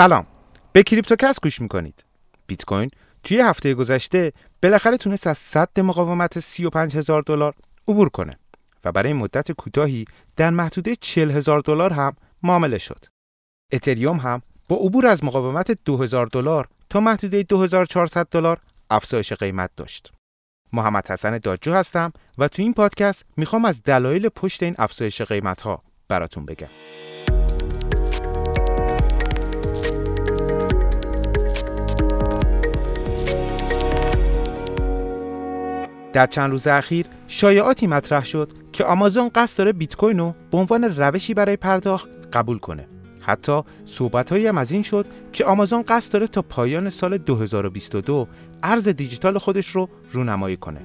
سلام به کریپتوکس گوش می‌کنید بیت کوین توی هفته گذشته بالاخره تونست از صد مقاومت 35 هزار دلار عبور کنه و برای مدت کوتاهی در محدوده 40 هزار دلار هم معامله شد. اتریوم هم با عبور از مقاومت 2000 دلار تا محدوده 2400 دلار افزایش قیمت داشت. محمد حسن داجو هستم و تو این پادکست می‌خوام از دلایل پشت این افزایش قیمت ها براتون بگم. در چند روز اخیر شایعاتی مطرح شد که آمازون قصد داره بیت کوین رو به عنوان روشی برای پرداخت قبول کنه. حتی صحبتهایی هم از این شد که آمازون قصد داره تا پایان سال 2022 ارز دیجیتال خودش رو رونمایی کنه.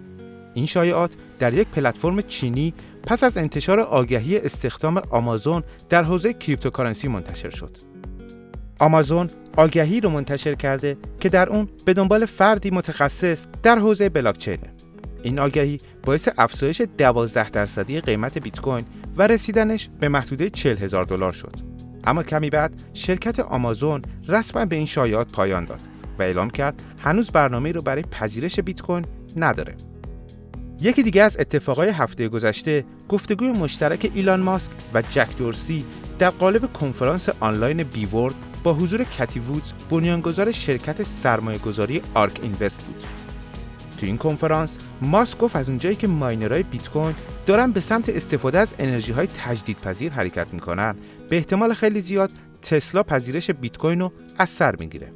این شایعات در یک پلتفرم چینی پس از انتشار آگهی استخدام آمازون در حوزه cryptocurrency منتشر شد. آمازون آگهی رو منتشر کرده که در اون به دنبال فردی متخصص در حوزه بلاکچینه. این آگهی باعث افزایش 12 درصدی قیمت بیت کوین و رسیدنش به محدوده 40 هزار دلار شد. اما کمی بعد شرکت آمازون رسما به این شایعات پایان داد و اعلام کرد هنوز برنامه رو برای پذیرش بیت کوین نداره. یکی دیگه از اتفاقای هفته گذشته گفتگوی مشترک ایلان ماسک و جک دورسی در قالب کنفرانس آنلاین بیورد با حضور کتی وودز بنیانگذار شرکت سرمایه‌گذاری آرک اینوست بود. تو این کنفرانس ماسک گفت از اونجایی که ماینرهای بیت کوین دارن به سمت استفاده از انرژی های تجدیدپذیر حرکت می‌کنن. به احتمال خیلی زیاد تسلا پذیرش بیت کوین رو از سر می‌گیره.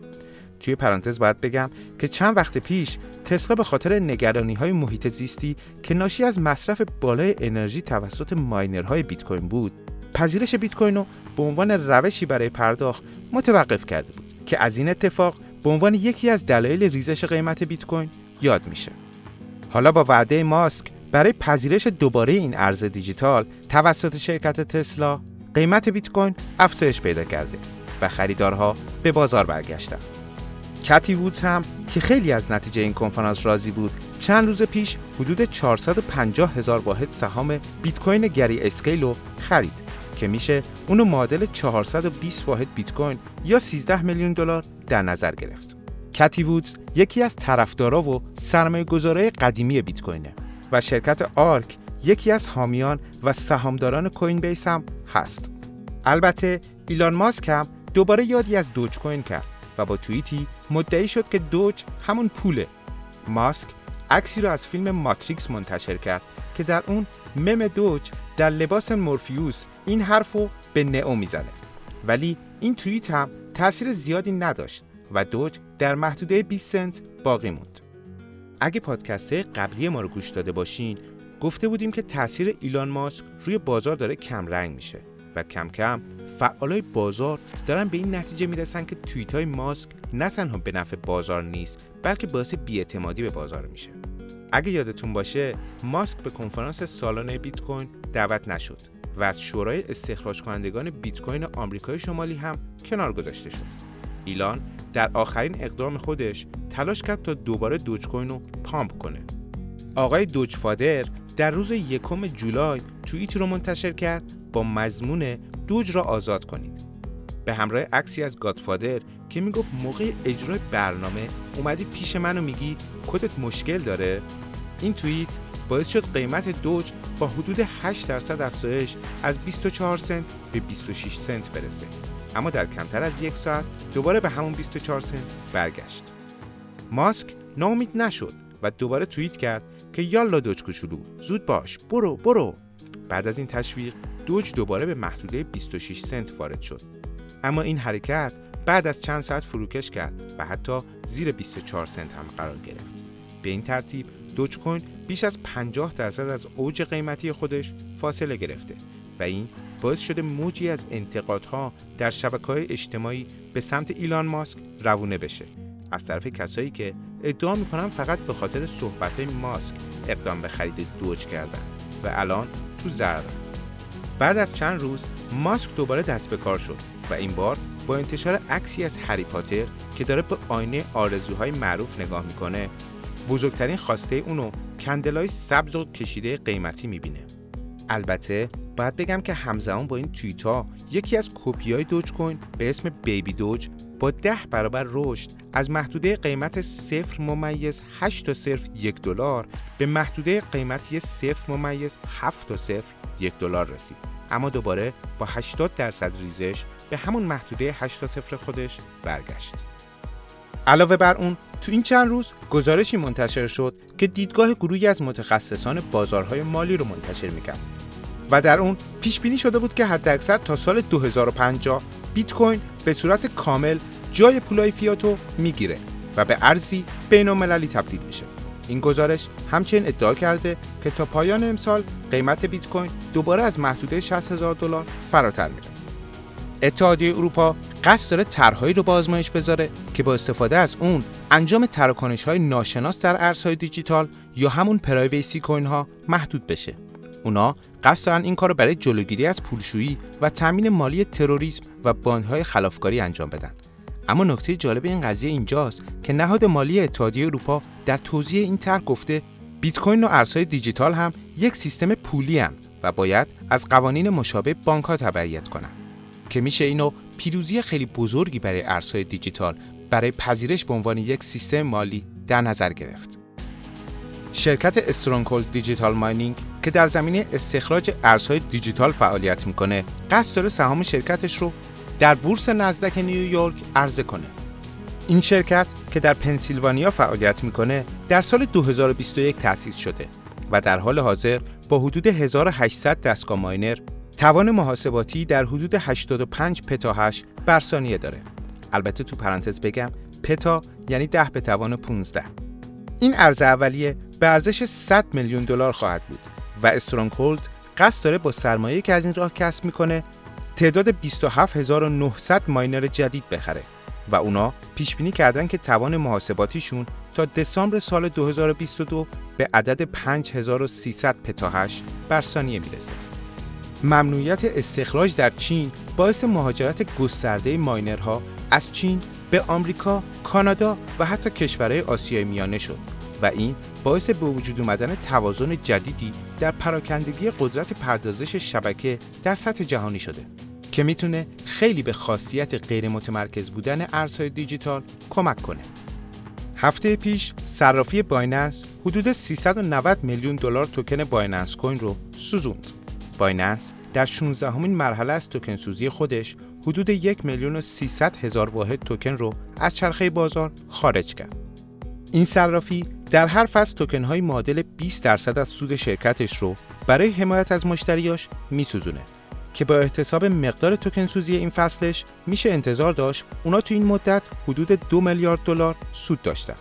توی پرانتز باید بگم که چند وقت پیش تسلا به خاطر نگرانی های محیط زیستی که ناشی از مصرف بالای انرژی توسط ماینرهای بیت کوین بود پذیرش بیت کوین رو به عنوان روشی برای پرداخت متوقف کرده بود که از این اتفاق به عنوان یکی از دلایل ریزش قیمت بیت کوین یاد میشه. حالا با وعده ماسک برای پذیرش دوباره این ارز دیجیتال توسط شرکت تسلا قیمت بیت کوین افزایش پیدا کرده و خریدارها به بازار برگشتن. کتی وودز هم که خیلی از نتیجه این کنفرانس راضی بود چند روز پیش حدود 450 هزار واحد سهام بیت کوین گری اسکیل رو خرید که میشه اونو معادل 420 واحد بیت کوین یا 13 میلیون دلار در نظر گرفت. کتی وودز یکی از طرفدارا و سرمایه گذاره قدیمی بیت کوینه و شرکت آرک یکی از حامیان و سهامداران کوین بیس هم هست. البته ایلان ماسک هم دوباره یادی از دوج کوین کرد و با توییتی مدعی شد که دوج همون پوله. ماسک عکسی رو از فیلم ماتریکس منتشر کرد که در اون مم دوج در لباس مورفیوس این حرف رو به نئو می‌زنه ولی این توییت هم تاثیر زیادی نداشت و دوج در محدوده 20 سنت باقی موند. اگه پادکست قبلی ما رو گوش داده باشین گفته بودیم که تاثیر ایلان ماسک روی بازار داره کم رنگ میشه و کم کم فعالای بازار دارن به این نتیجه می‌رسن که توییت های ماسک نه تنها به نفع بازار نیست بلکه باعث بیاعتمادی به بازار میشه اگه یادتون باشه ماسک به کنفرانس سالانه بیت کوین دعوت نشد و از شورای استخراج کنندگان بیت کوین آمریکای شمالی هم کنار گذاشته شد ایلان در آخرین اقدام خودش تلاش کرد تا دوباره دوج کوین رو پامپ کنه. آقای دوج فادر در روز یکم جولای توییت رو منتشر کرد با مضمون دوج را آزاد کنید. به همراه عکسی از گادفادر که می‌گفت موقع اجرای برنامه اومدی پیش من و میگی کدت مشکل داره این توییت باعث شد قیمت دوج با حدود 8 درصد افزایش از 24 سنت به 26 سنت برسه اما در کمتر از یک ساعت دوباره به همون 24 سنت برگشت. ماسک ناامید نشد و دوباره توییت کرد که یالا دوج کوچولو زود باش برو برو. بعد از این تشویق دوج دوباره به محدوده 26 سنت وارد شد. اما این حرکت بعد از چند ساعت فروکش کرد و حتی زیر 24 سنت هم قرار گرفت. به این ترتیب دوج کوین بیش از 50 درصد از اوج قیمتی خودش فاصله گرفته و این باعث شده موجی از انتقادها در شبکه های اجتماعی به سمت ایلان ماسک روونه بشه. از طرف کسایی که ادعا می‌کنن فقط به خاطر صحبت ماسک اقدام به خرید دوج کردن و الان تو ضرر بعد از چند روز ماسک دوباره دست به کار شد و این بار با انتشار عکسی از هری پاتر که داره به آینه آرزوهای معروف نگاه می‌کنه بزرگترین خواسته اونو کندلای سبز و کشیده قیمتی می‌بینه. البته باید بگم که همزمان با این توییتا یکی از کپی های دوج کوین به اسم بیبی دوج با ده برابر رشد از محدوده قیمت صفر ممیز 8 تا صفر یک دلار به محدوده قیمتی صفر ممیز 7 تا صفر یک دلار رسید. اما دوباره با 80 درصد ریزش به همون محدوده 8 تا صفر خودش برگشت. علاوه بر اون تو این چند روز گزارشی منتشر شد که دیدگاه گروهی از متخصصان بازارهای مالی رو منتشر می‌کرد. و در اون پیش بینی شده بود که حداکثر تا سال 2050 بیت کوین به صورت کامل جای پولای فیاتو می‌گیره و به ارزی بین المللی تبدیل میشه. این گزارش همچنین ادعا کرده که تا پایان امسال قیمت بیت کوین دوباره از محدوده 60 هزار دلار فراتر میره اتحادیه اروپا قصد داره طرحهایی رو با آزمایش بذاره که با استفاده از اون انجام تراکنش های ناشناس در ارزهای دیجیتال یا همون پرایویسی کوین ها محدود بشه. اونا قصد دارن این کار رو برای جلوگیری از پولشویی و تامین مالی تروریسم و باندهای خلافکاری انجام بدن اما نکته جالب این قضیه اینجاست که نهاد مالی اتحادیه اروپا در توضیح این طرح گفته بیت کوین و ارزهای دیجیتال هم یک سیستم پولی هم و باید از قوانین مشابه بانک ها تبعیت کنند که میشه اینو پیروزی خیلی بزرگی برای ارزهای دیجیتال برای پذیرش به عنوان یک سیستم مالی در نظر گرفت. شرکت استرونکولد دیجیتال ماینینگ که در زمینه استخراج ارزهای دیجیتال فعالیت می‌کنه قصد داره سهام شرکتش رو در بورس نزدک نیویورک عرضه کنه. این شرکت که در پنسیلوانیا فعالیت می‌کنه در سال 2021 تأسیس شده و در حال حاضر با حدود 1800 دستگاه ماینر توان محاسباتی در حدود 85 پتاهش بر ثانیه داره. البته تو پرانتز بگم پتا یعنی 10 به توان 15. این ارز اولیه به ارزش 100 میلیون دلار خواهد بود و استرونگهولد قصد داره با سرمایه که از این راه کسب می‌کنه تعداد 27900 ماینر جدید بخره و اونا پیش بینی کردن که توان محاسباتیشون تا دسامبر سال 2022 به عدد 5300 پتاهش بر ثانیه می‌رسه. ممنوعیت استخراج در چین باعث مهاجرت گسترده ماینرها از چین به آمریکا، کانادا و حتی کشورهای آسیای میانه شد و این باعث به وجود اومدن توازن جدیدی در پراکندگی قدرت پردازش شبکه در سطح جهانی شده که می‌تونه خیلی به خاصیت غیر متمرکز بودن ارزهای دیجیتال کمک کنه. هفته پیش صرافی بایننس حدود 390 میلیون دلار توکن بایننس کوین رو سوزوند. بایننس در 16 امین مرحله از توکن سوزی خودش حدود یک میلیون و 300 هزار واحد توکن رو از چرخه بازار خارج کرد. این صرافی در هر فصل توکن های معادل 20 درصد از سود شرکتش رو برای حمایت از مشتریاش میسوزونه که با احتساب مقدار توکن سوزی این فصلش میشه انتظار داشت اونا تو این مدت حدود دو میلیارد دلار سود داشتن.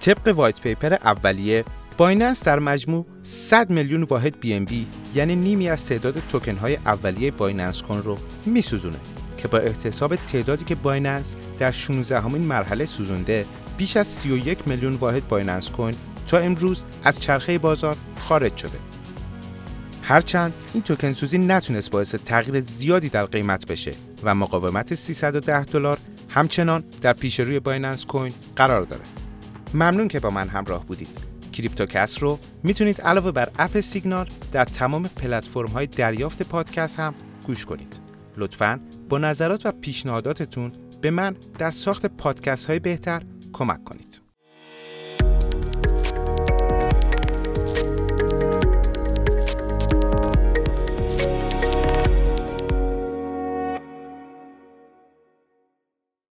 طبق white paper اولیه بایننس در مجموع 100 میلیون واحد BNB یعنی نیمی از تعداد توکن های اولیه بایننس کوین رو میسوزونه که با احتساب تعدادی که بایننس در 16 امین مرحله سوزونده بیش از 31 میلیون واحد بایننس کوین تا امروز از چرخه بازار خارج شده. هرچند این توکن سوزی نتونست باعث تغییر زیادی در قیمت بشه و مقاومت 310 دلار همچنان در پیش روی بایننس کوین قرار داره. ممنون که با من همراه بودید. کریپتوکست رو می‌تونید علاوه بر اپ سیگنال در تمام پلتفرم های دریافت پادکست هم گوش کنید. لطفاً با نظرات و پیشنهاداتتون به من در ساخت پادکست های بهتر کمک کنید.